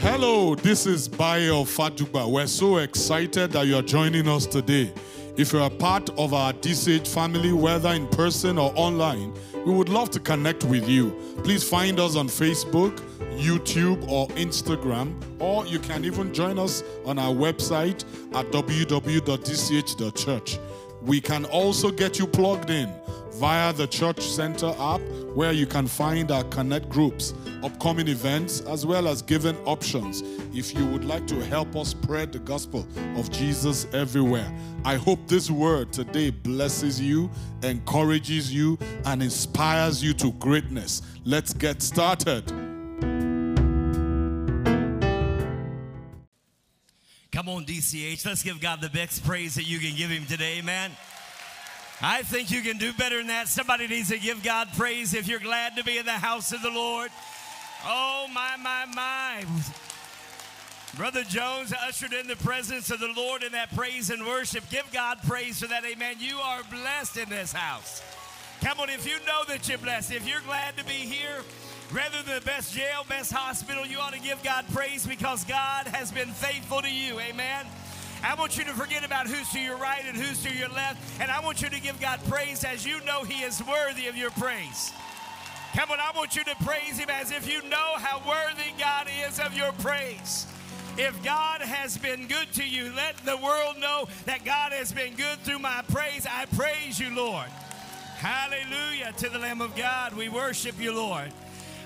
Hello, this is Bayo Fatuba. We're so excited that you're joining us today. If you're a part of our DCH family, whether in person or online, we would love to connect with you. Please find us on Facebook, YouTube, or Instagram, or you can even join us on our website at www.dch.church. We can also get you plugged in via the Church Center app, where you can find our connect groups, upcoming events, as well as given options if you would like to help us spread the gospel of Jesus everywhere. I hope this word today blesses you, encourages you, and inspires you to greatness. Let's get started. Come on, DCH. Let's give God the best praise that you can give Him today, man. I think you can do better than that. Somebody needs to give God praise if you're glad to be in the house of the Lord. Oh, my, my, my. Brother Jones ushered in the presence of the Lord in that praise and worship. Give God praise for that. Amen. You are blessed in this house. Come on, if you know that you're blessed, if you're glad to be here, rather than the best jail, best hospital, you ought to give God praise because God has been faithful to you. Amen. I want you to forget about who's to your right and who's to your left, and I want you to give God praise as you know He is worthy of your praise. Come on, I want you to praise Him as if you know how worthy God is of your praise. If God has been good to you, let the world know that God has been good through my praise. I praise you, Lord. Hallelujah to the Lamb of God. We worship you, Lord.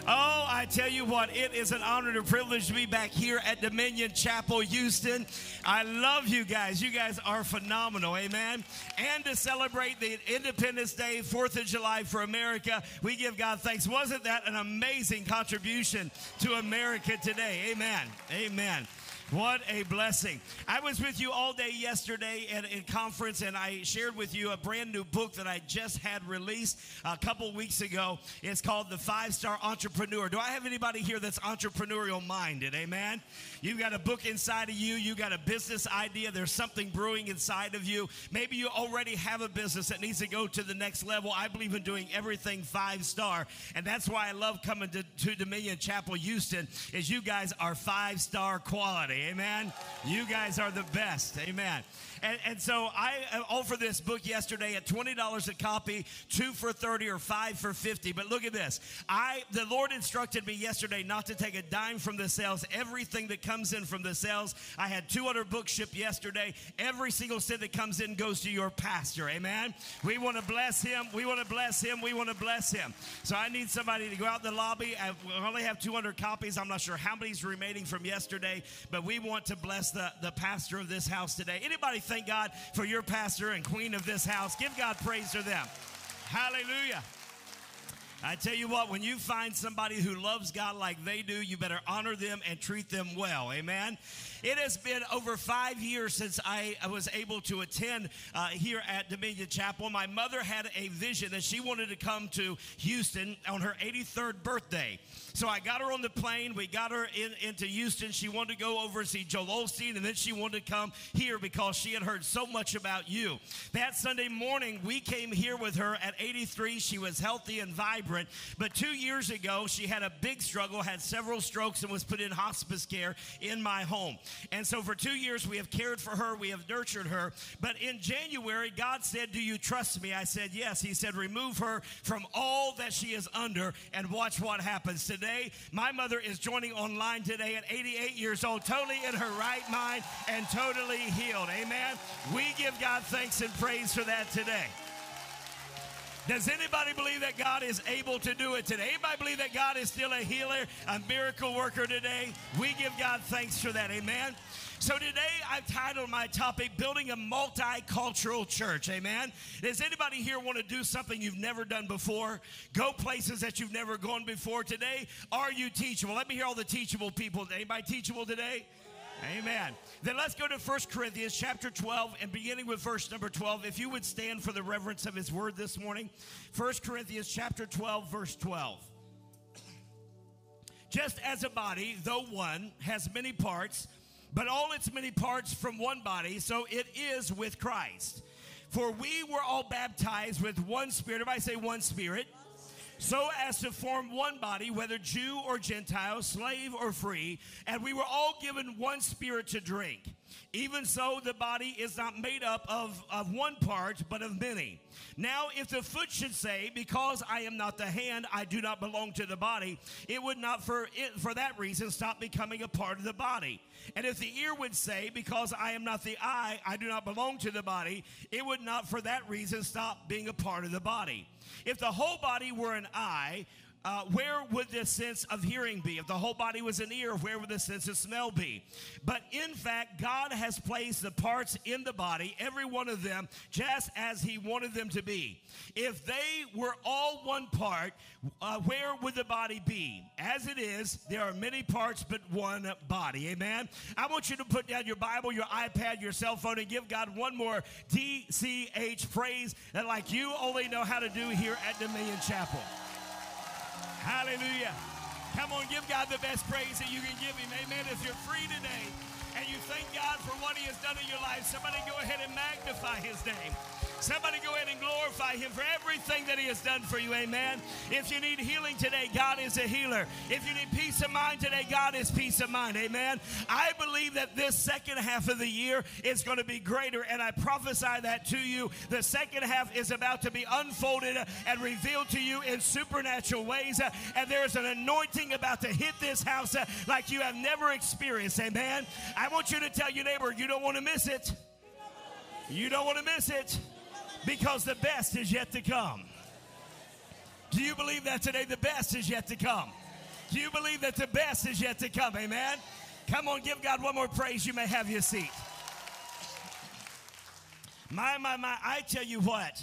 Oh, I tell you what, it is an honor and a privilege to be back here at Dominion Chapel, Houston. I love you guys. You guys are phenomenal, amen. And to celebrate the Independence Day, 4th of July for America, we give God thanks. Wasn't that an amazing contribution to America today? Amen. Amen. What a blessing. I was with you all day yesterday at a conference, and I shared with you a brand new book that I just had released a couple weeks ago. It's called The Five Star Entrepreneur. Do I have anybody here that's entrepreneurial minded? Amen. You've got a book inside of you, you got a business idea, there's something brewing inside of you. Maybe you already have a business that needs to go to the next level. I believe in doing everything five star, and that's why I love coming to, to Dominion Chapel, Houston, is you guys are five star quality. Amen. You guys are the best. Amen. And, and so I uh, offered this book yesterday at $20 a copy, two for 30 or five for 50. But look at this. I the Lord instructed me yesterday not to take a dime from the sales. Everything that comes in from the sales, I had 200 books shipped yesterday. Every single cent that comes in goes to your pastor. Amen. We want to bless him. We want to bless him. We want to bless him. So I need somebody to go out in the lobby. I only have 200 copies. I'm not sure how many's remaining from yesterday, but we want to bless the, the pastor of this house today. Anybody thank God for your pastor and queen of this house? Give God praise for them. Hallelujah. I tell you what, when you find somebody who loves God like they do, you better honor them and treat them well. Amen. It has been over five years since I was able to attend uh, here at Dominion Chapel. My mother had a vision that she wanted to come to Houston on her 83rd birthday. So I got her on the plane. We got her in, into Houston. She wanted to go over and see Joel Osteen, and then she wanted to come here because she had heard so much about you. That Sunday morning, we came here with her at 83. She was healthy and vibrant. But two years ago, she had a big struggle, had several strokes, and was put in hospice care in my home. And so for two years, we have cared for her, we have nurtured her. But in January, God said, Do you trust me? I said, Yes. He said, Remove her from all that she is under and watch what happens. Today, my mother is joining online today at 88 years old, totally in her right mind and totally healed. Amen. We give God thanks and praise for that today. Does anybody believe that God is able to do it today? Anybody believe that God is still a healer, a miracle worker today? We give God thanks for that. Amen. So today I've titled my topic Building a Multicultural Church. Amen. Does anybody here want to do something you've never done before? Go places that you've never gone before today? Are you teachable? Let me hear all the teachable people. Anybody teachable today? Amen. Then let's go to 1 Corinthians chapter 12 and beginning with verse number 12. If you would stand for the reverence of his word this morning. 1 Corinthians chapter 12 verse 12. Just as a body, though one, has many parts, but all its many parts from one body, so it is with Christ. For we were all baptized with one spirit. Everybody say one spirit so as to form one body, whether Jew or Gentile, slave or free, and we were all given one spirit to drink. Even so, the body is not made up of, of one part, but of many. Now, if the foot should say, Because I am not the hand, I do not belong to the body, it would not for, it, for that reason stop becoming a part of the body. And if the ear would say, Because I am not the eye, I do not belong to the body, it would not for that reason stop being a part of the body. If the whole body were an eye, uh, where would the sense of hearing be? If the whole body was an ear, where would the sense of smell be? But in fact, God has placed the parts in the body, every one of them, just as He wanted them to be. If they were all one part, uh, where would the body be? As it is, there are many parts but one body. Amen. I want you to put down your Bible, your iPad, your cell phone, and give God one more DCH praise that, like you only know how to do here at Dominion Chapel. Hallelujah. Come on, give God the best praise that you can give Him. Amen. If you're free today and you thank God for what He has done in your life, somebody go ahead and magnify His name. Somebody go in and glorify him for everything that he has done for you. Amen. If you need healing today, God is a healer. If you need peace of mind today, God is peace of mind. Amen. I believe that this second half of the year is going to be greater, and I prophesy that to you. The second half is about to be unfolded and revealed to you in supernatural ways, and there is an anointing about to hit this house like you have never experienced. Amen. I want you to tell your neighbor, you don't want to miss it. You don't want to miss it because the best is yet to come. Do you believe that today the best is yet to come? Do you believe that the best is yet to come? Amen. Come on, give God one more praise. You may have your seat. My, my, my, I tell you what.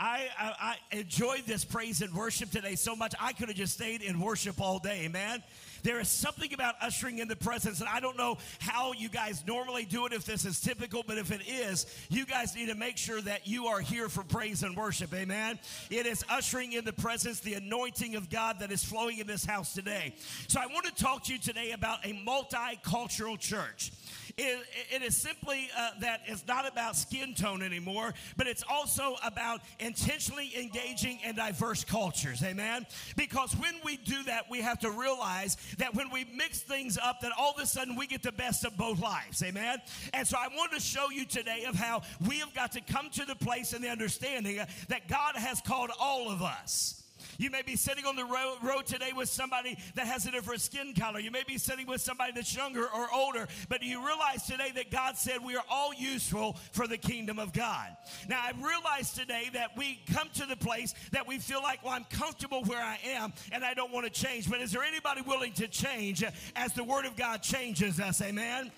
I, I, I enjoyed this praise and worship today so much. I could have just stayed in worship all day, man. There is something about ushering in the presence, and I don't know how you guys normally do it if this is typical, but if it is, you guys need to make sure that you are here for praise and worship. Amen. It is ushering in the presence, the anointing of God that is flowing in this house today. So I want to talk to you today about a multicultural church. It, it is simply uh, that it's not about skin tone anymore, but it's also about intentionally engaging in diverse cultures. Amen. Because when we do that, we have to realize that when we mix things up, that all of a sudden we get the best of both lives. Amen. And so I want to show you today of how we have got to come to the place and the understanding that God has called all of us. You may be sitting on the road, today with somebody that has a different skin color. You may be sitting with somebody that's younger or older. But do you realize today that God said we are all useful for the kingdom of God? Now, I realize today that we come to the place that we feel like, well, I'm comfortable where I am and I don't want to change. But is there anybody willing to change as the Word of God changes us? Amen.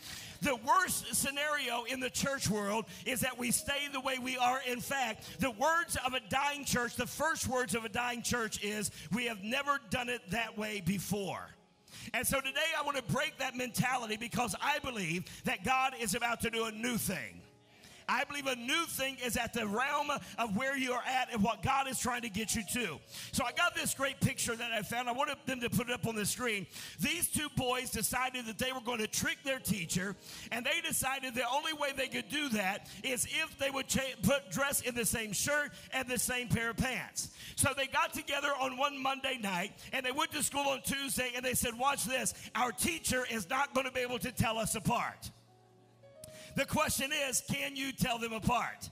The worst scenario in the church world is that we stay the way we are. In fact, the words of a dying church, the first words of a dying church is, We have never done it that way before. And so today I want to break that mentality because I believe that God is about to do a new thing. I believe a new thing is at the realm of where you are at and what God is trying to get you to. So I got this great picture that I found. I wanted them to put it up on the screen. These two boys decided that they were going to trick their teacher, and they decided the only way they could do that is if they would cha- put dress in the same shirt and the same pair of pants. So they got together on one Monday night, and they went to school on Tuesday, and they said, "Watch this. Our teacher is not going to be able to tell us apart." The question is, can you tell them apart?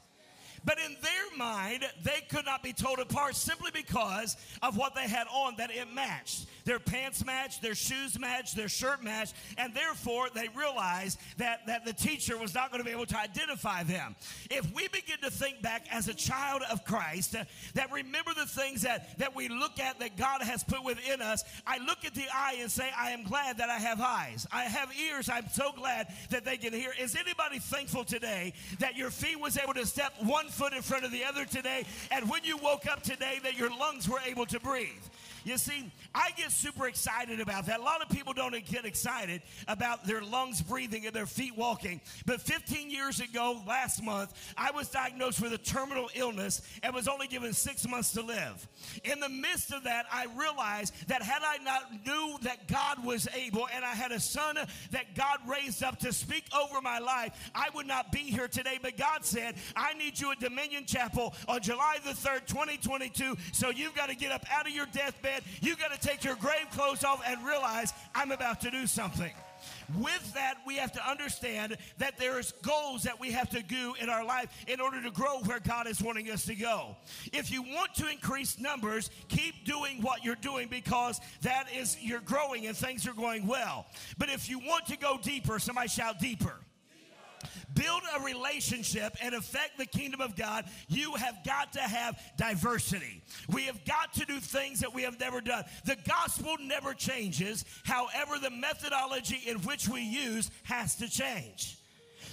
But in their mind, they could not be told apart simply because of what they had on that it matched. Their pants matched, their shoes matched, their shirt matched, and therefore they realized that, that the teacher was not going to be able to identify them. If we begin to think back as a child of Christ, uh, that remember the things that, that we look at that God has put within us, I look at the eye and say, I am glad that I have eyes. I have ears. I'm so glad that they can hear. Is anybody thankful today that your feet was able to step one foot in front of the other today, and when you woke up today, that your lungs were able to breathe? You see, I get super excited about that. A lot of people don't get excited about their lungs breathing and their feet walking. But 15 years ago, last month, I was diagnosed with a terminal illness and was only given six months to live. In the midst of that, I realized that had I not knew that God was able and I had a son that God raised up to speak over my life, I would not be here today. But God said, I need you at Dominion Chapel on July the 3rd, 2022. So you've got to get up out of your deathbed. You've got to take your grave clothes off and realize I'm about to do something. With that, we have to understand that there's goals that we have to do in our life in order to grow where God is wanting us to go. If you want to increase numbers, keep doing what you're doing because that is you're growing and things are going well. But if you want to go deeper, somebody shout deeper build a relationship and affect the kingdom of God, you have got to have diversity. We have got to do things that we have never done. The gospel never changes. However, the methodology in which we use has to change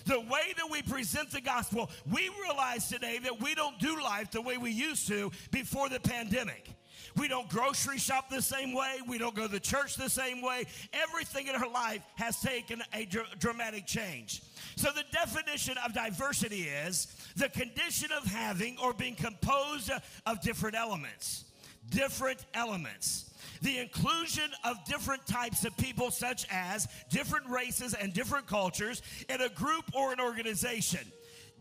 the way that we present the gospel, we realize today that we don't do life the way we used to before the pandemic. We don't grocery shop the same way. We don't go to church the same way. Everything in our life has taken a dr- dramatic change. So, the definition of diversity is the condition of having or being composed of different elements. Different elements. The inclusion of different types of people, such as different races and different cultures, in a group or an organization.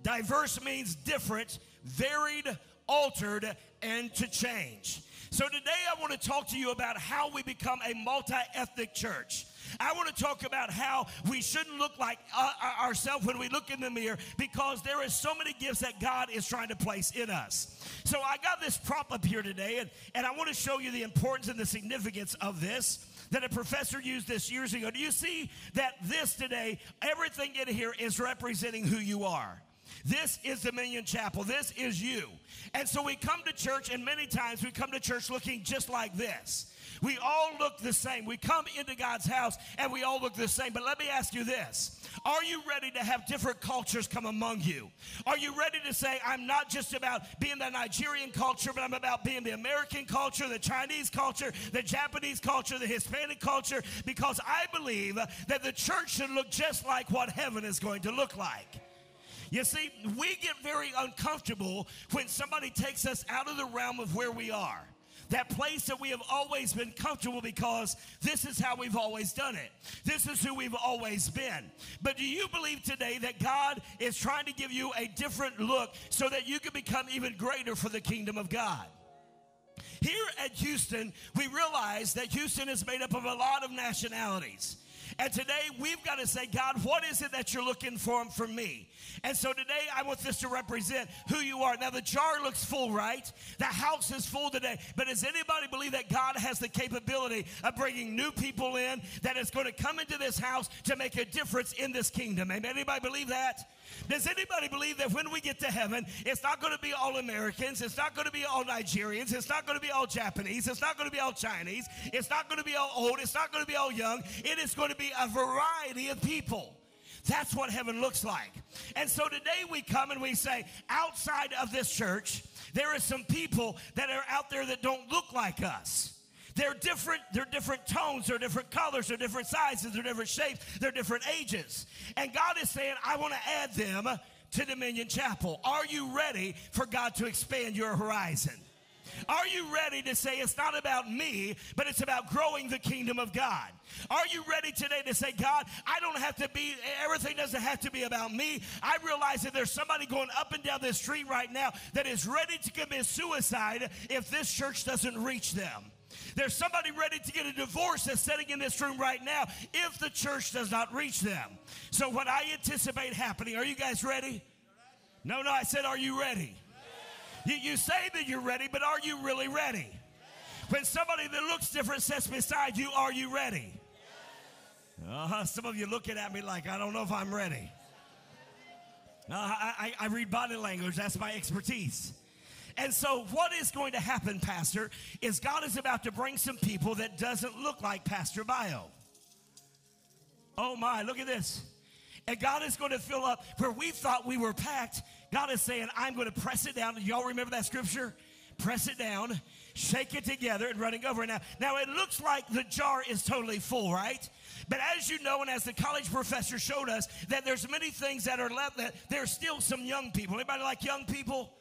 Diverse means different, varied, altered, and to change. So today I want to talk to you about how we become a multi ethnic church. I want to talk about how we shouldn't look like uh, uh ourselves when we look in the mirror because there is so many gifts that God is trying to place in us. So I got this prop up here today, and, and I want to show you the importance and the significance of this that a professor used this years ago. Do you see that this today, everything in here is representing who you are? This is Dominion Chapel. This is you. And so we come to church, and many times we come to church looking just like this. We all look the same. We come into God's house and we all look the same. But let me ask you this Are you ready to have different cultures come among you? Are you ready to say, I'm not just about being the Nigerian culture, but I'm about being the American culture, the Chinese culture, the Japanese culture, the Hispanic culture? Because I believe that the church should look just like what heaven is going to look like. You see, we get very uncomfortable when somebody takes us out of the realm of where we are that place that we have always been comfortable because this is how we've always done it. This is who we've always been. But do you believe today that God is trying to give you a different look so that you can become even greater for the kingdom of God? Here at Houston, we realize that Houston is made up of a lot of nationalities. And today we've got to say, God, what is it that you're looking for from me? And so today I want this to represent who you are. Now the jar looks full, right? The house is full today. But does anybody believe that God has the capability of bringing new people in that is going to come into this house to make a difference in this kingdom? Amen. Anybody believe that? Does anybody believe that when we get to heaven, it's not going to be all Americans, it's not going to be all Nigerians, it's not going to be all Japanese, it's not going to be all Chinese, it's not going to be all old, it's not going to be all young. It is going to be a variety of people. That's what heaven looks like. And so today we come and we say, outside of this church, there are some people that are out there that don't look like us. They're different, they're different tones, they're different colors, they're different sizes, they're different shapes, they're different ages. And God is saying, I want to add them to Dominion Chapel. Are you ready for God to expand your horizon? Are you ready to say it's not about me, but it's about growing the kingdom of God? Are you ready today to say, God, I don't have to be, everything doesn't have to be about me. I realize that there's somebody going up and down this street right now that is ready to commit suicide if this church doesn't reach them. There's somebody ready to get a divorce that's sitting in this room right now if the church does not reach them. So, what I anticipate happening, are you guys ready? No, no, I said, are you ready? You, you say that you're ready, but are you really ready? When somebody that looks different sits beside you, are you ready? Uh-huh. Some of you looking at me like, I don't know if I'm ready. Uh, I, I, I read body language, that's my expertise. And so, what is going to happen, Pastor, is God is about to bring some people that doesn't look like Pastor Bayo. Oh my, look at this. And God is going to fill up where we thought we were packed. God is saying, I'm going to press it down. Y'all remember that scripture? Press it down shake it together, and running over. Now, now it looks like the jar is totally full, right? But as you know, and as the college professor showed us, that there's many things that are left that there's still some young people. Anybody like young people?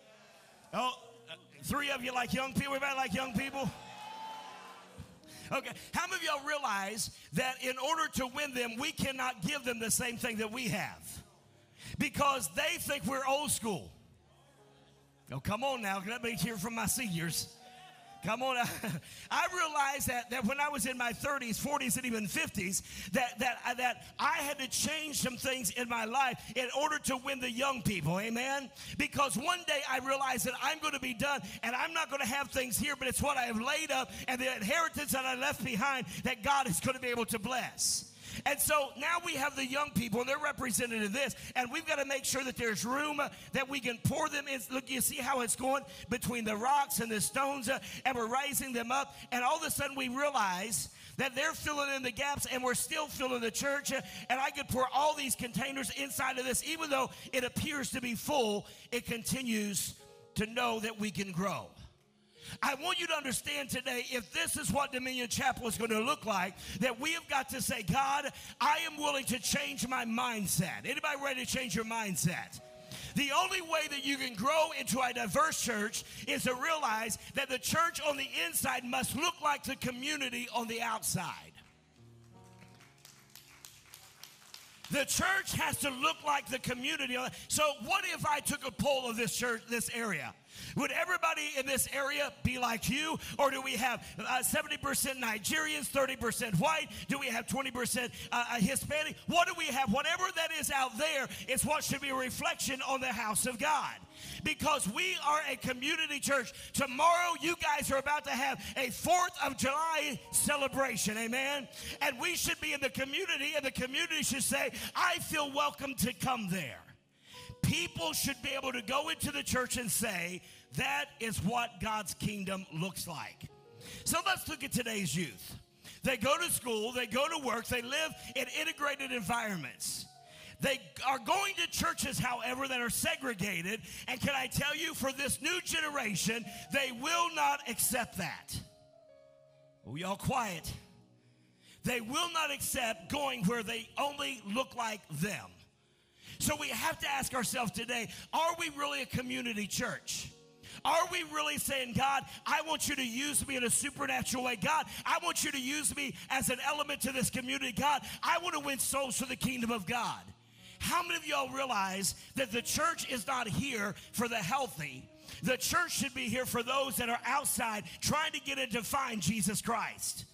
Oh, three of you like young people. Everybody like young people? Okay, how many of y'all realize that in order to win them, we cannot give them the same thing that we have? Because they think we're old school. Oh, come on now, let me hear from my seniors. Come on. I realized that, that when I was in my 30s, 40s, and even 50s, that, that, uh, that I had to change some things in my life in order to win the young people. Amen? Because one day I realized that I'm going to be done and I'm not going to have things here, but it's what I have laid up and the inheritance that I left behind that God is going to be able to bless. And so now we have the young people, and they're represented in this. And we've got to make sure that there's room uh, that we can pour them in. Look, you see how it's going between the rocks and the stones, uh, and we're raising them up. And all of a sudden, we realize that they're filling in the gaps, and we're still filling the church. Uh, and I could pour all these containers inside of this, even though it appears to be full, it continues to know that we can grow. I want you to understand today if this is what Dominion Chapel is going to look like, that we have got to say, God, I am willing to change my mindset. Anybody ready to change your mindset? The only way that you can grow into a diverse church is to realize that the church on the inside must look like the community on the outside. The church has to look like the community. So, what if I took a poll of this church, this area? Would everybody in this area be like you? Or do we have uh, 70% Nigerians, 30% white? Do we have 20% uh, uh, Hispanic? What do we have? Whatever that is out there is what should be a reflection on the house of God because we are a community church. Tomorrow, you guys are about to have a 4th of July celebration, amen? And we should be in the community, and the community should say, I feel welcome to come there. People should be able to go into the church and say, that is what God's kingdom looks like. So let's look at today's youth. They go to school, they go to work, they live in integrated environments. They are going to churches, however, that are segregated. And can I tell you, for this new generation, they will not accept that. Oh, y'all quiet. They will not accept going where they only look like them. So we have to ask ourselves today are we really a community church? Are we really saying, God, I want you to use me in a supernatural way? God, I want you to use me as an element to this community. God, I want to win souls for the kingdom of God. How many of y'all realize that the church is not here for the healthy? The church should be here for those that are outside trying to get in to find Jesus Christ.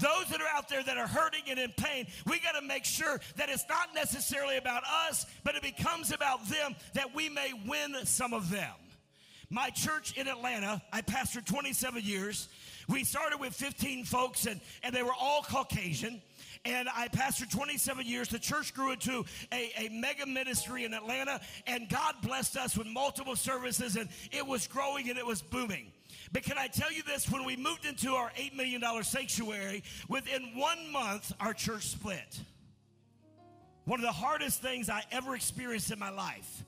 Those that are out there that are hurting and in pain, we got to make sure that it's not necessarily about us, but it becomes about them that we may win some of them. My church in Atlanta, I pastored 27 years. We started with 15 folks, and, and they were all Caucasian. And I pastored 27 years. The church grew into a, a mega ministry in Atlanta, and God blessed us with multiple services, and it was growing and it was booming. But can I tell you this? When we moved into our $8 million sanctuary, within one month, our church split. One of the hardest things I ever experienced in my life.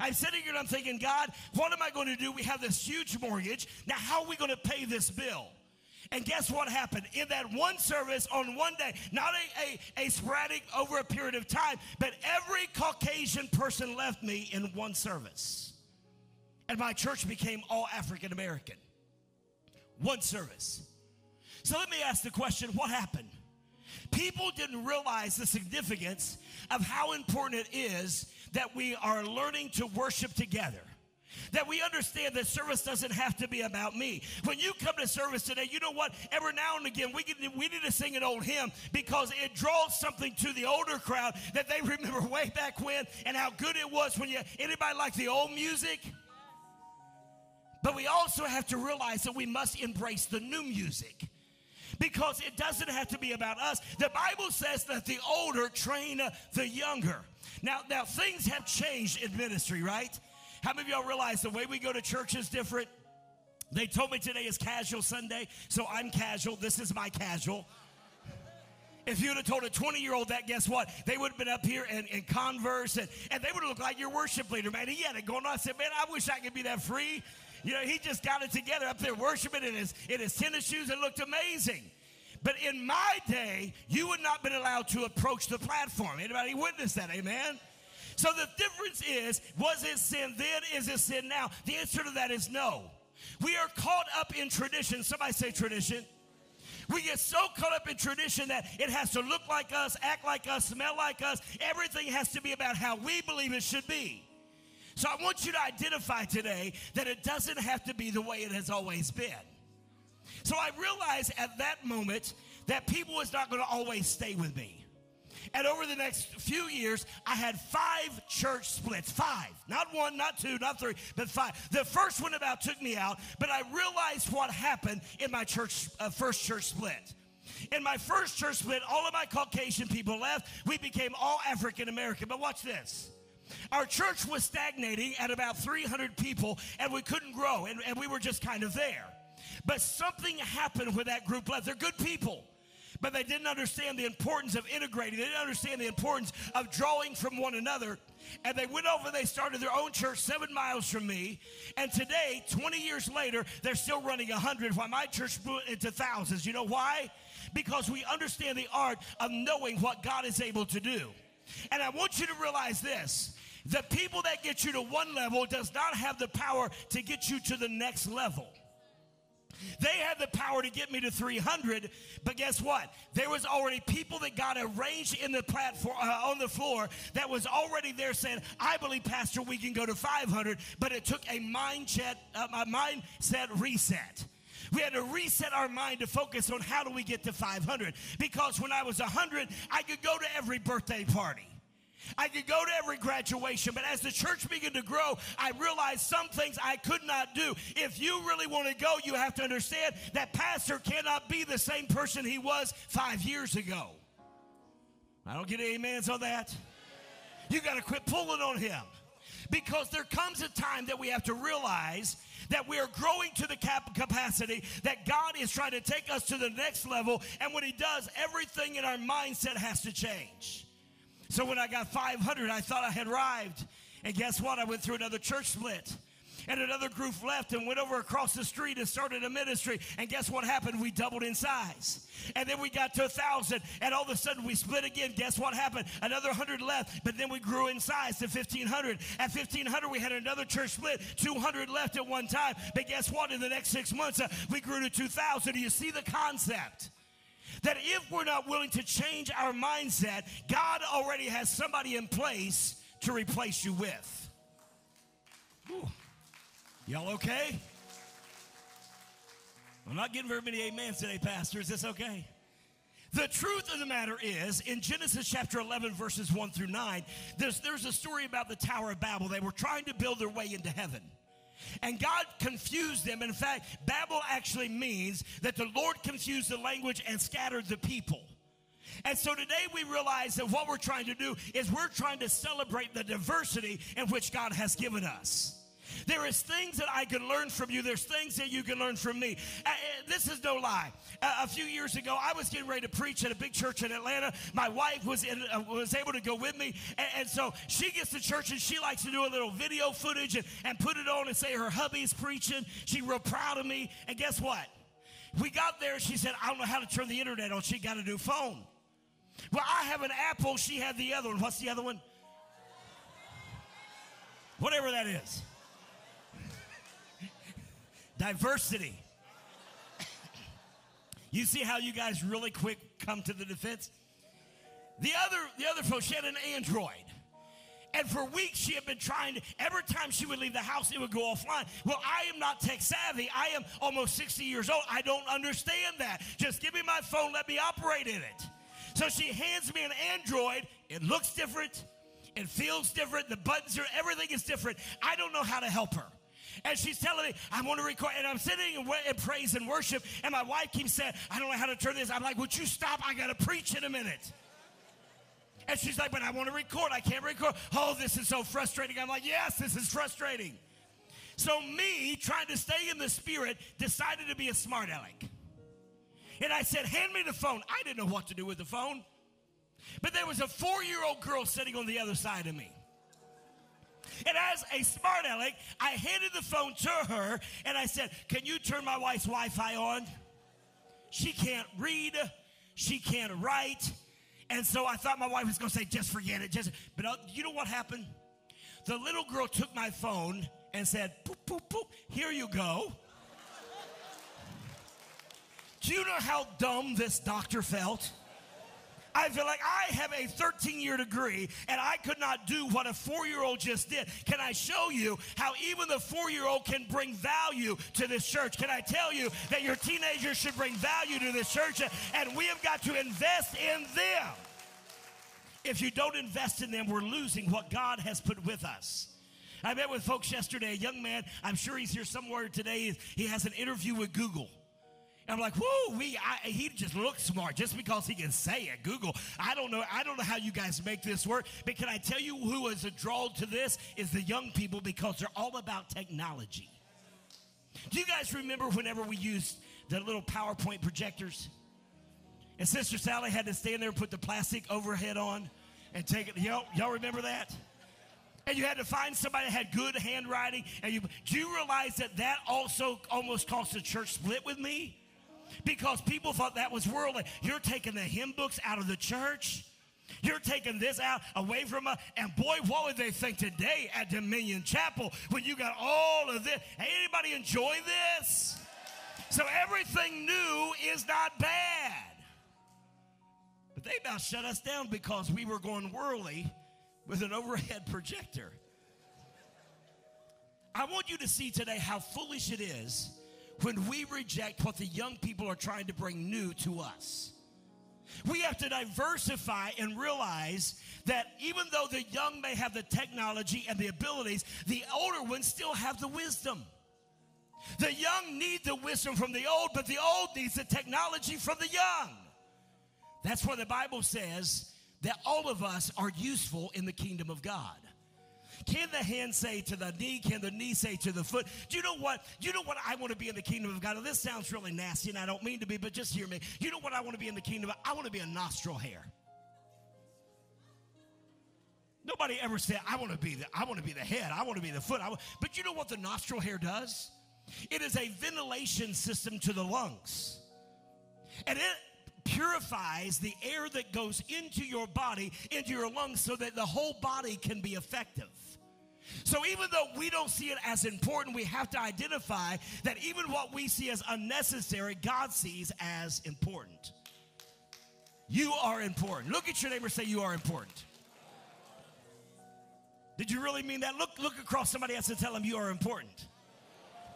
I'm sitting here and I'm thinking, God, what am I going to do? We have this huge mortgage. Now, how are we going to pay this bill? And guess what happened? In that one service on one day, not a, a, a, sporadic over a period of time, but every Caucasian person left me in one service. And my church became all African American. One service. So let me ask the question what happened? People didn't realize the significance of how important it is that we are learning to worship together. That we understand that service doesn't have to be about me. When you come to service today, you know what? Every now and again, we, can, we need to sing an old hymn because it draws something to the older crowd that they remember way back when and how good it was when you. Anybody like the old music? But we also have to realize that we must embrace the new music because it doesn't have to be about us. The Bible says that the older train the younger. Now, now things have changed in ministry, right? How many of y'all realize the way we go to church is different? They told me today is casual Sunday, so I'm casual. This is my casual. If you'd have told a 20 year old that, guess what? They would have been up here and, and converse and, and they would have looked like your worship leader, man. He had it going on. I said, man, I wish I could be that free. You know, he just got it together up there worshiping in his, in his tennis shoes. It looked amazing. But in my day, you would not been allowed to approach the platform. Anybody witness that? Amen? So the difference is, was it sin then? Is it sin now? The answer to that is no. We are caught up in tradition. Somebody say tradition. We get so caught up in tradition that it has to look like us, act like us, smell like us. Everything has to be about how we believe it should be. So I want you to identify today that it doesn't have to be the way it has always been. So I realized at that moment that people was not going to always stay with me. And over the next few years, I had five church splits. Five. Not one, not two, not three, but five. The first one about took me out, but I realized what happened in my church, uh, first church split. In my first church split, all of my Caucasian people left. We became all African American. But watch this. Our church was stagnating at about 300 people, and we couldn't grow, and, and we were just kind of there. But something happened with that group left. They're good people but they didn't understand the importance of integrating. They didn't understand the importance of drawing from one another. And they went over, they started their own church seven miles from me. And today, 20 years later, they're still running 100 while my church grew into thousands. You know why? Because we understand the art of knowing what God is able to do. And I want you to realize this the people that get you to one level does not have the power to get you to the next level. They had the power to get me to 300, but guess what? There was already people that got arranged in the platform uh, on the floor that was already there saying, "I believe, Pastor, we can go to 500." But it took a mindset, uh, a mindset reset. We had to reset our mind to focus on how do we get to 500. Because when I was 100, I could go to every birthday party. I could go to every graduation, but as the church began to grow, I realized some things I could not do. If you really want to go, you have to understand that pastor cannot be the same person he was five years ago. I don't get any amens on that. You got to quit pulling on him because there comes a time that we have to realize that we are growing to the cap- capacity that God is trying to take us to the next level. And when He does, everything in our mindset has to change. So when I got 500, I thought I had arrived. And guess what? I went through another church split. And another group left and went over across the street and started a ministry. And guess what happened? We doubled in size. And then we got to a thousand, and all of a sudden we split again. Guess what happened? Another hundred left, but then we grew in size to 1,500. At 1,500, we had another church split, 200 left at one time. But guess what? In the next six months, uh, we grew to 2,000. Do you see the concept? that if we're not willing to change our mindset, God already has somebody in place to replace you with. Ooh. Y'all okay? I'm not getting very many amens today, Pastor. Is this okay? The truth of the matter is, in Genesis chapter 11, verses 1 through 9, there's, there's a story about the Tower of Babel. They were trying to build their way into heaven. And God confused them. In fact, Babel actually means that the Lord confused the language and scattered the people. And so today we realize that what we're trying to do is we're trying to celebrate the diversity in which God has given us. There is things that I can learn from you. There's things that you can learn from me. Uh, uh, this is no lie. Uh, a few years ago, I was getting ready to preach at a big church in Atlanta. My wife was in, uh, was able to go with me, and, and, so she gets to church and she likes to do a little video footage and, and put it on and say her hubby's preaching. She's real proud of me. And guess what? We got there. She said, "I don't know how to turn the internet on." She got a new phone. Well, I have an Apple. She had the other one. What's the other one? Whatever that is. Diversity. you see how you guys really quick come to the defense? The other, the other folks, she had an Android. And for weeks, she had been trying to, every time she would leave the house, it would go offline. Well, I am not tech savvy. I am almost 60 years old. I don't understand that. Just give me my phone, let me operate in it. So she hands me an Android. It looks different, it feels different, the buttons are, everything is different. I don't know how to help her. And she's telling me, I want to record. And I'm sitting in, praise and worship. And my wife keeps saying, I don't know how to turn this. I'm like, would you stop? I got to preach in a minute. And she's like, but I want to record. I can't record. Oh, this is so frustrating. I'm like, yes, this is frustrating. So, me trying to stay in the spirit decided to be a smart aleck. And I said, hand me the phone. I didn't know what to do with the phone. But there was a four year old girl sitting on the other side of me. And as a smart aleck, I handed the phone to her and I said, Can you turn my wife's Wi Fi on? She can't read, she can't write. And so I thought my wife was going to say, Just forget it. Just, but uh, you know what happened? The little girl took my phone and said, Poop, poop, poop, here you go. Do you know how dumb this doctor felt? I feel like I have a 13 year degree and I could not do what a four year old just did. Can I show you how even the four year old can bring value to this church? Can I tell you that your teenagers should bring value to this church and we have got to invest in them? If you don't invest in them, we're losing what God has put with us. I met with folks yesterday, a young man, I'm sure he's here somewhere today. He has an interview with Google. I'm like, whoo, we, I, he just looks smart just because he can say it. Google. I don't know. I don't know how you guys make this work. But can I tell you who is a draw to this is the young people because they're all about technology. Do you guys remember whenever we used the little PowerPoint projectors? And Sister Sally had to stand there and put the plastic overhead on and take it. Y'all, y'all remember that? And you had to find somebody that had good handwriting. And you, do you realize that that also almost caused a church split with me? Because people thought that was worldly. You're taking the hymn books out of the church. You're taking this out away from us. And boy, what would they think today at Dominion Chapel when you got all of this? Anybody enjoy this? So everything new is not bad. But they about shut us down because we were going worldly with an overhead projector. I want you to see today how foolish it is when we reject what the young people are trying to bring new to us. We have to diversify and realize that even though the young may have the technology and the abilities, the older ones still have the wisdom. The young need the wisdom from the old, but the old needs the technology from the young. That's why the Bible says that all of us are useful in the kingdom of God. Can the hand say to the knee? Can the knee say to the foot? Do you know what? You know what I want to be in the kingdom of God? Now, this sounds really nasty, and I don't mean to be, but just hear me. You know what I want to be in the kingdom of? I want to be a nostril hair. Nobody ever said, I want to be the, I want to be the head, I want to be the foot. but you know what the nostril hair does? It is a ventilation system to the lungs. And it purifies the air that goes into your body, into your lungs, so that the whole body can be effective. So even though we don't see it as important, we have to identify that even what we see as unnecessary, God sees as important. You are important. Look at your neighbor say, You are important. Did you really mean that? Look, look across somebody else and tell them you are important.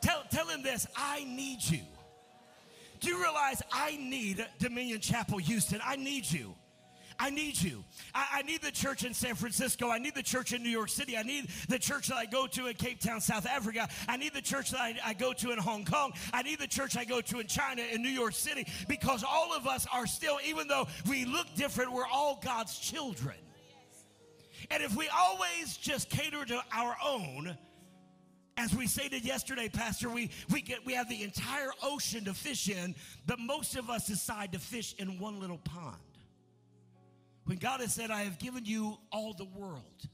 Tell, tell him this I need you. Do you realize I need Dominion Chapel Houston? I need you. I need you. I, I, need the church in San Francisco. I need the church in New York City. I need the church that I go to in Cape Town, South Africa. I need the church that I, I go to in Hong Kong. I need the church I go to in China, in New York City, because all of us are still, even though we look different, we're all God's children. And if we always just cater to our own, as we stated yesterday, Pastor, we, we get we have the entire ocean to fish in, but most of us decide to fish in one little pond. When God has said, I have given you all the world.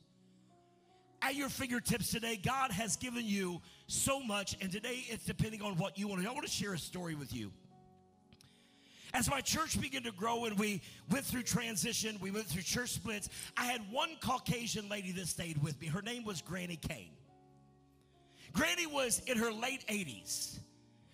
At your fingertips today, God has given you so much, and today it's depending on what you want to do. I want to share a story with you. As my church began to grow and we went through transition, we went through church splits, I had one Caucasian lady that stayed with me. Her name was Granny Kane. Granny was in her late 80s.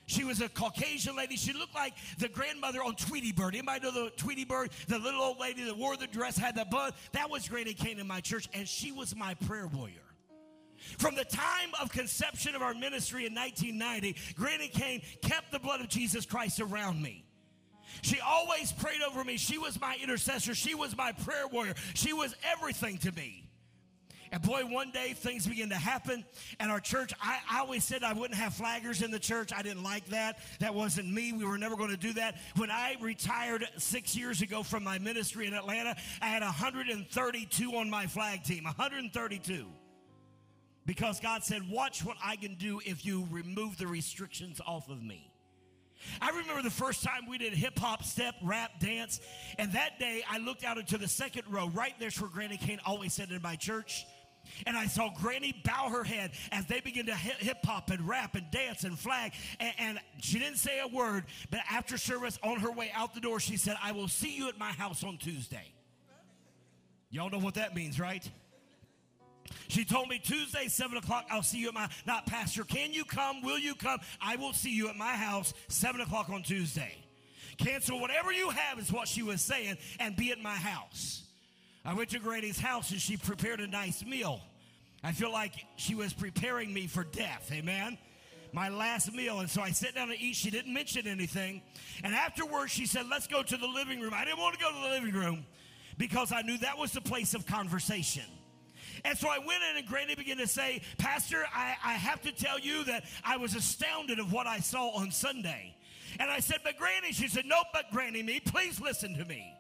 She was a Caucasian lady. She looked like the grandmother on Tweety Bird. Anybody know the Tweety Bird? The little old lady that wore the dress, had the bun. That was Granny Kane in my church, and she was my prayer warrior. From the time of conception of our ministry in 1990, Granny Kane kept the blood of Jesus Christ around me. She always prayed over me. She was my intercessor. She was my prayer warrior. She was everything to me. And boy, one day things began to happen. And our church, I, I, always said I wouldn't have flaggers in the church. I didn't like that. That wasn't me. We were never going to do that. When I retired six years ago from my ministry in Atlanta, I had 132 on my flag team. 132. Because God said, Watch what I can do if you remove the restrictions off of me. I remember the first time we did hip hop, step, rap, dance, and that day I looked out into the second row. Right there's where Granny Kane always said in my church. And I saw Granny bow her head as they began to hip hop and rap and dance and flag. And, and, she didn't say a word, but after service, on her way out the door, she said, I will see you at my house on Tuesday. Y'all know what that means, right? She told me Tuesday, 7 o'clock, I'll see you at my, not Pastor, can you come? Will you come? I will see you at my house, 7 o'clock on Tuesday. Cancel whatever you have, is what she was saying, and be at my house. I went to Granny's house and she prepared a nice meal. I feel like she was preparing me for death. Amen my last meal. And so I sat down to eat. She didn't mention anything. And afterwards, she said, Let's go to the living room. I didn't want to go to the living room because I knew that was the place of conversation. And so I went in and Granny began to say, Pastor, I, I have to tell you that I was astounded of what I saw on Sunday. And I said, But Granny, she said, No, but Granny, me, please listen to me.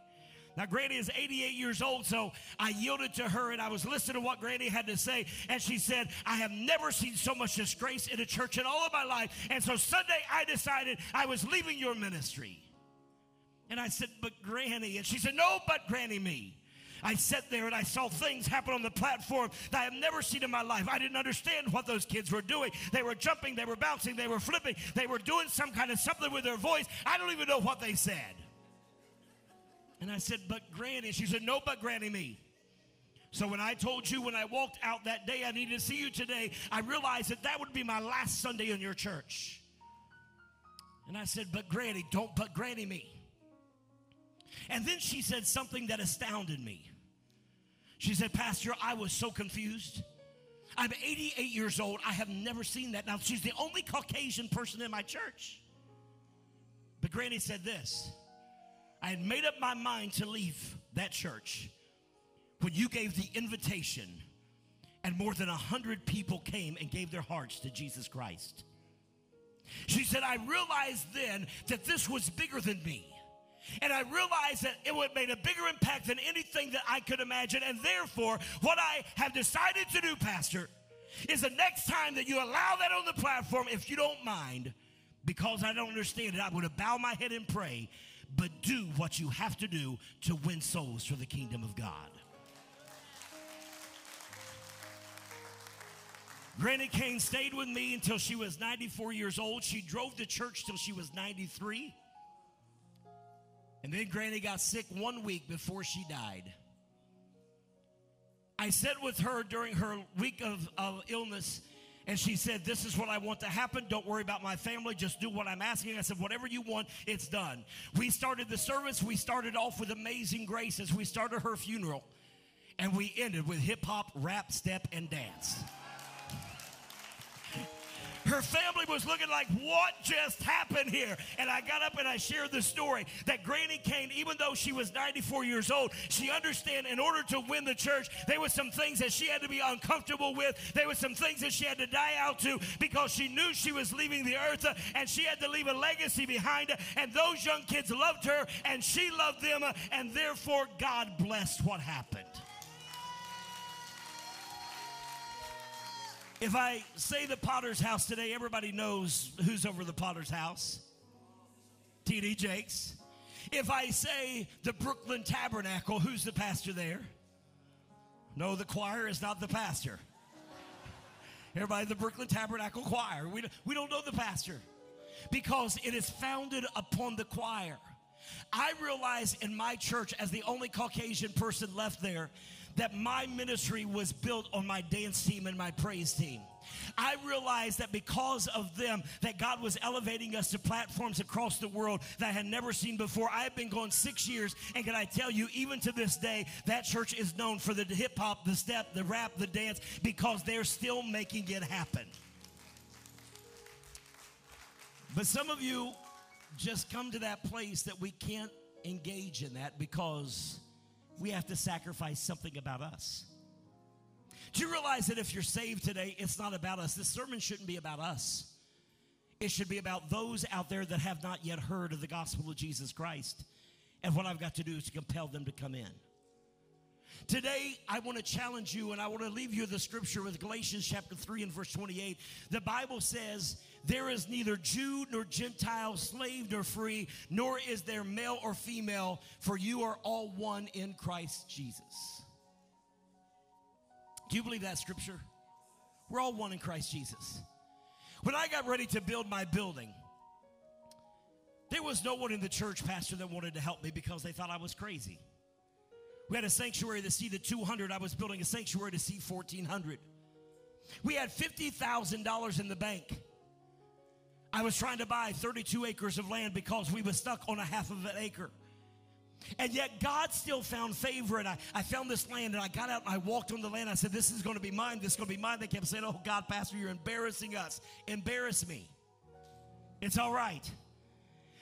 Now, Granny is 88 years old, so I yielded to her and I was listening to what Granny had to say. And she said, I have never seen so much disgrace in a church in all of my life. And so Sunday I decided I was leaving your ministry. And I said, But Granny. And she said, No, but Granny, me. I sat there and I saw things happen on the platform that I have never seen in my life. I didn't understand what those kids were doing. They were jumping, they were bouncing, they were flipping, they were doing some kind of something with their voice. I don't even know what they said. And I said, But Granny. She said, No, but Granny, me. So when I told you when I walked out that day I needed to see you today, I realized that that would be my last Sunday in your church. And I said, But Granny, don't but Granny me. And then she said something that astounded me. She said, Pastor, I was so confused. I'm 88 years old. I have never seen that. Now, she's the only Caucasian person in my church. But Granny said this I had made up my mind to leave that church when you gave the invitation, and more than a 100 people came and gave their hearts to Jesus Christ. She said, I realized then that this was bigger than me. And I realized that it would made a bigger impact than anything that I could imagine. And therefore, what I have decided to do, Pastor, is the next time that you allow that on the platform, if you don't mind, because I don't understand it, I would bow my head and pray, but do what you have to do to win souls for the kingdom of God. Granny Kane stayed with me until she was 94 years old. She drove to church till she was 93. And then Granny got sick one week before she died. I sat with her during her week of, of illness, and she said, This is what I want to happen. Don't worry about my family. Just do what I'm asking. I said, Whatever you want, it's done. We started the service. We started off with amazing grace as we started her funeral, and we ended with hip hop, rap, step, and dance. Her family was looking like, what just happened here? And I got up and I shared the story that Granny Kane, even though she was 94 years old, she understand in order to win the church, there were some things that she had to be uncomfortable with. There were some things that she had to die out to because she knew she was leaving the earth uh, and she had to leave a legacy behind. And those young kids loved her and she loved them. Uh, and therefore, God blessed what happened. If I say the potter's house today, everybody knows who's over the potter's house. T.D. Jakes. If I say the Brooklyn Tabernacle, who's the pastor there? No, the choir is not the pastor. Everybody, the Brooklyn Tabernacle Choir. We, we don't know the pastor because it is founded upon the choir. I realize in my church, as the only Caucasian person left there, that my ministry was built on my dance team and my praise team. I realized that because of them, that God was elevating us to platforms across the world that I had never seen before. I have been going six years, and can I tell you, even to this day, that church is known for the hip hop, the step, the rap, the dance, because they're still making it happen. But some of you just come to that place that we can't engage in that because we have to sacrifice something about us. Do you realize that if you're saved today, it's not about us? This sermon shouldn't be about us. It should be about those out there that have not yet heard of the gospel of Jesus Christ. And what I've got to do is to compel them to come in. Today, I want to challenge you and I want to leave you the scripture with Galatians chapter 3 and verse 28. The Bible says, There is neither Jew nor Gentile, slave nor free, nor is there male or female, for you are all one in Christ Jesus. Do you believe that scripture? We're all one in Christ Jesus. When I got ready to build my building, there was no one in the church, Pastor, that wanted to help me because they thought I was crazy. We had a sanctuary to see the 200. I was building a sanctuary to see 1,400. We had $50,000 in the bank. I was trying to buy 32 acres of land because we were stuck on a half of an acre. And yet God still found favor. And I, I found this land and I got out and I walked on the land. I said, This is going to be mine. This is going to be mine. They kept saying, Oh, God, Pastor, you're embarrassing us. Embarrass me. It's all right.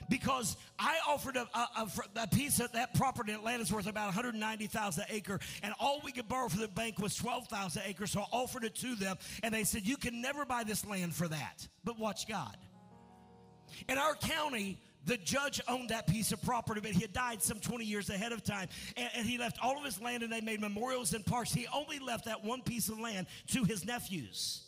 Because I offered a, a, a piece of that property in Atlanta's worth about 190,000 acre, and all we could borrow from the bank was 12,000 acres. So I offered it to them, and they said, You can never buy this land for that. But watch God. In our county, the judge owned that piece of property, but he had died some 20 years ahead of time. And, and, he left all of his land and they made memorials and parks. He only left that one piece of land to his nephews.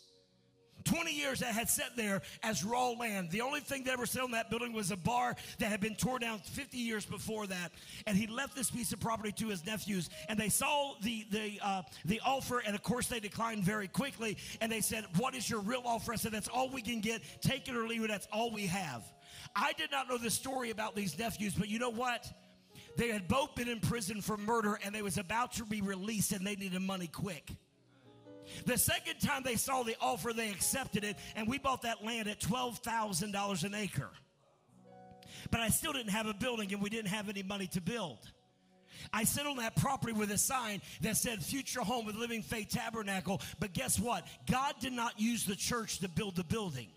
20 years that had sat there as raw land. The only thing that ever sat on that building was a bar that had been torn down 50 years before that. And he left this piece of property to his nephews. And they saw the, the, uh, the offer, and of course they declined very quickly. And they said, What is your real offer? I said, That's all we can get. Take it or leave it. That's all we have. I did not know the story about these nephews, but you know what? They had both been in prison for murder and they was about to be released and they needed money quick. The second time they saw the offer, they accepted it, and we bought that land at $12,000 an acre. But I still didn't have a building and we didn't have any money to build. I sit on that property with a sign that said Future Home with Living Faith Tabernacle. But guess what? God did not use the church to build the building.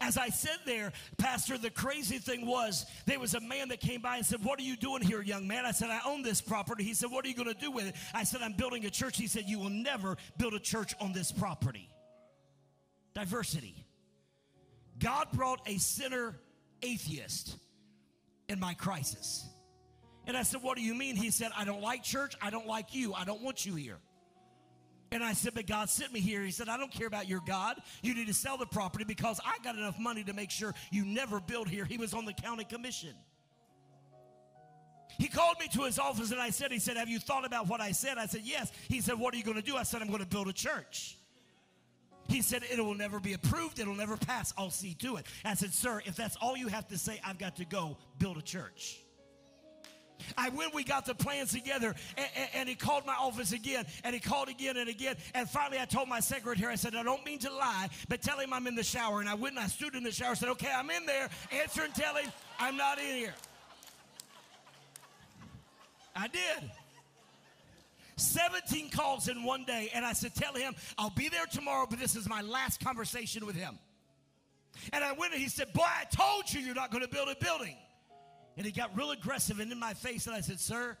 As I sat there, Pastor, the crazy thing was there was a man that came by and said, What are you doing here, young man? I said, I own this property. He said, What are you going to do with it? I said, I'm building a church. He said, You will never build a church on this property. Diversity. God brought a sinner atheist in my crisis. And I said, What do you mean? He said, I don't like church. I don't like you. I don't want you here. And I said, But God sent me here. He said, I don't care about your God. You need to sell the property because I got enough money to make sure you never build here. He was on the county commission. He called me to his office and I said, He said, Have you thought about what I said? I said, Yes. He said, What are you going to do? I said, I'm going to build a church. He said, It will never be approved. It'll never pass. I'll see to it. I said, Sir, if that's all you have to say, I've got to go build a church. I went, we got the plans together, and, and, and, he called my office again, and he called again and again. And finally, I told my secretary, I said, I don't mean to lie, but tell him I'm in the shower. And I went and I stood in the shower, said, Okay, I'm in there. Answer and tell him I'm not in here. I did. 17 calls in one day, and I said, Tell him I'll be there tomorrow, but this is my last conversation with him. And I went and he said, Boy, I told you you're not going to build a building. And he got real aggressive and in my face. And I said, Sir,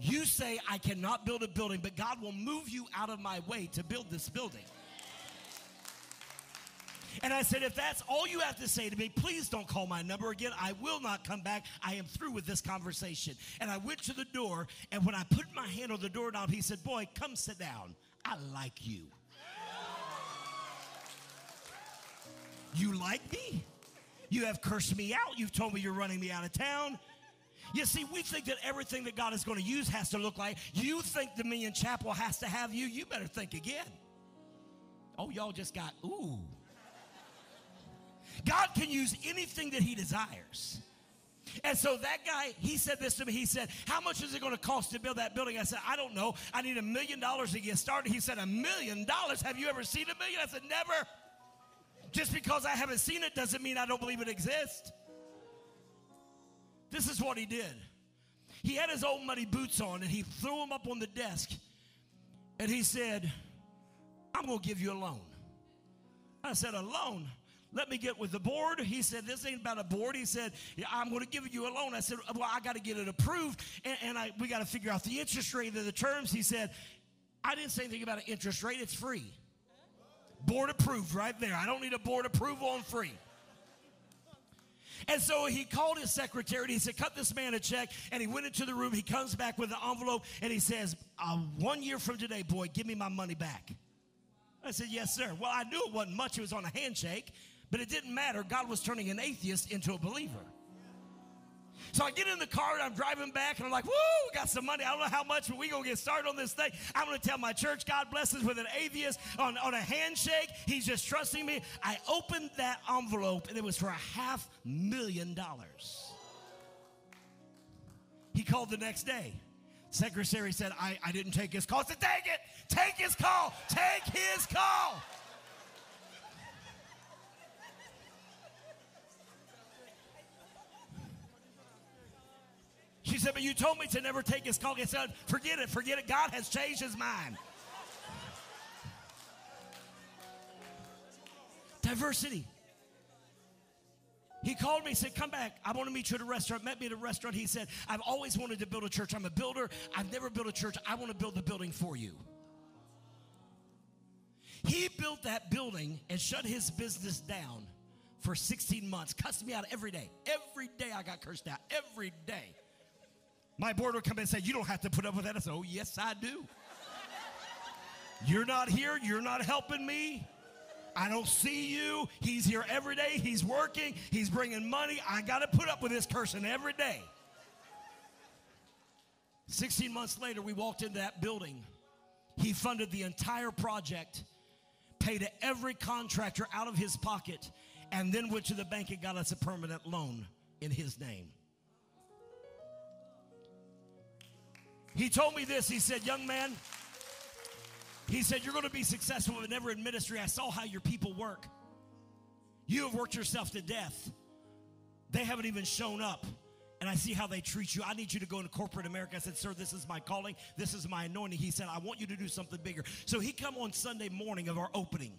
you say I cannot build a building, but God will move you out of my way to build this building. And I said, if that's all you have to say to me, please don't call my number again. I will not come back. I am through with this conversation. And I went to the door, and when I put my hand on the doorknob, he said, Boy, come sit down. I like you. You like me? You have cursed me out. You've told me you're running me out of town. You see, we think that everything that God is going to use has to look like you think Dominion Chapel has to have you. You better think again. Oh, y'all just got, ooh. God can use anything that He desires. And so that guy, he said this to me. He said, How much is it going to cost to build that building? I said, I don't know. I need a million dollars to get started. He said, A million dollars? Have you ever seen a million? I said, Never. Just because I haven't seen it doesn't mean I don't believe it exists. This is what he did. He had his old muddy boots on and he threw them up on the desk and he said, I'm going to give you a loan. I said, A loan? Let me get with the board. He said, This ain't about a board. He said, yeah, I'm going to give you a loan. I said, Well, I got to get it approved and, and I, we got to figure out the interest rate and the terms. He said, I didn't say anything about an interest rate, it's free. Board approved right there. I don't need a board approval on free. And so he called his secretary and he said, Cut this man a check. And he went into the room. He comes back with an envelope and he says, uh, One year from today, boy, give me my money back. I said, Yes, sir. Well, I knew it wasn't much. It was on a handshake, but it didn't matter. God was turning an atheist into a believer. So I get in the car and I'm driving back and I'm like, woo, we got some money. I don't know how much, but we going to get started on this thing. I'm going to tell my church, God blesses with an atheist on, on a handshake. He's just trusting me. I opened that envelope and it was for a half million dollars. He called the next day. Secretary said, I, I didn't take his call. I said, take it. Take his call. Take his call. Said, But you told me to never take his call. He said, Forget it, forget it. God has changed his mind. Diversity. He called me, and said, Come back. I want to meet you at a restaurant. Met me at a restaurant. He said, I've always wanted to build a church. I'm a builder. I've never built a church. I want to build the building for you. He built that building and shut his business down for 16 months. Cussed me out every day. Every day I got cursed out. Every day. My board would come in and say, You don't have to put up with that. I said, Oh, yes, I do. You're not here. You're not helping me. I don't see you. He's here every day. He's working. He's bringing money. I got to put up with this person every day. 16 months later, we walked into that building. He funded the entire project, paid every contractor out of his pocket, and then went to the bank and got us a permanent loan in his name. He told me this. He said, Young man, he said, You're going to be successful, but never in ministry. I saw how your people work. You have worked yourself to death. They haven't even shown up. And I see how they treat you. I need you to go into corporate America. I said, Sir, this is my calling. This is my anointing. He said, I want you to do something bigger. So he come on Sunday morning of our opening.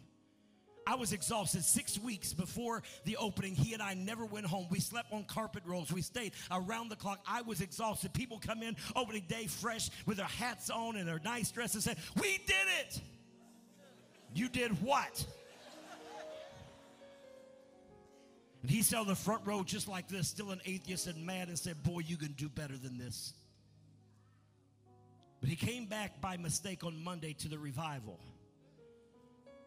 I was exhausted. Six weeks before the opening, he and I never went home. We slept on carpet rolls. We stayed around the clock. I was exhausted. People come in opening day fresh with their hats on and their nice dresses and say, We did it. You did what? And he sat on the front row just like this, still an atheist and mad, and said, Boy, you can do better than this. But he came back by mistake on Monday to the revival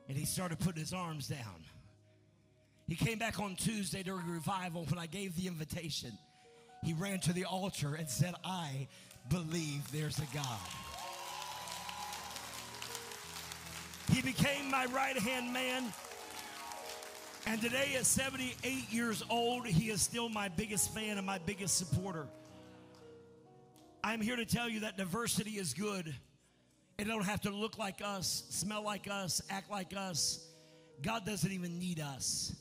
and he started putting his arms down. He came back on Tuesday during revival when I gave the invitation. He ran to the altar and said, I believe there's a God. He became my right hand man. And today, at 78 years old, he is still my biggest fan and my biggest supporter. I'm here to tell you that diversity is good. It don't have to look like us, smell like us, act like us. God doesn't even need us.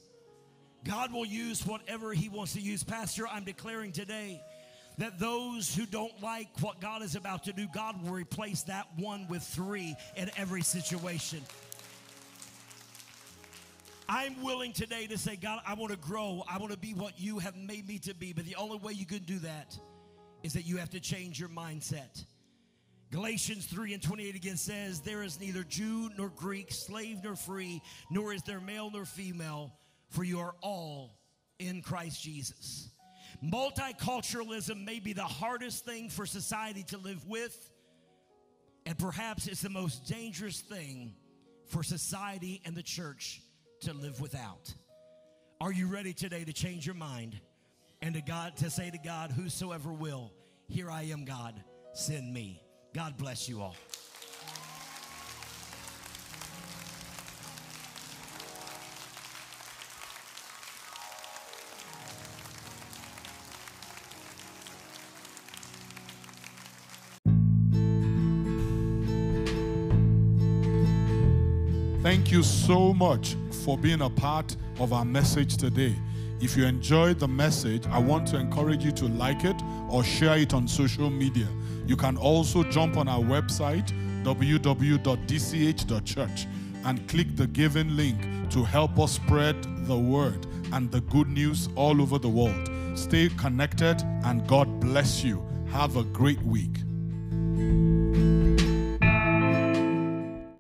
God will use whatever He wants to use. Pastor, I'm declaring today that those who don't like what God is about to do, God will replace that one with three in every situation. I'm willing today to say, God, I want to grow. I want to be what you have made me to be. But the only way you can do that is that you have to change your mindset. Galatians 3 and 28 again says, There is neither Jew nor Greek, slave nor free, nor is there male nor female, for you are all in Christ Jesus. Multiculturalism may be the hardest thing for society to live with, and perhaps it's the most dangerous thing for society and the church to live without. Are you ready today to change your mind and to God to say to God, whosoever will, here I am, God, send me. God bless you all. Thank you so much for being a part of our message today. If you enjoyed the message, I want to encourage you to like it or share it on social media. You can also jump on our website, www.dch.church, and click the given link to help us spread the word and the good news all over the world. Stay connected and God bless you. Have a great week.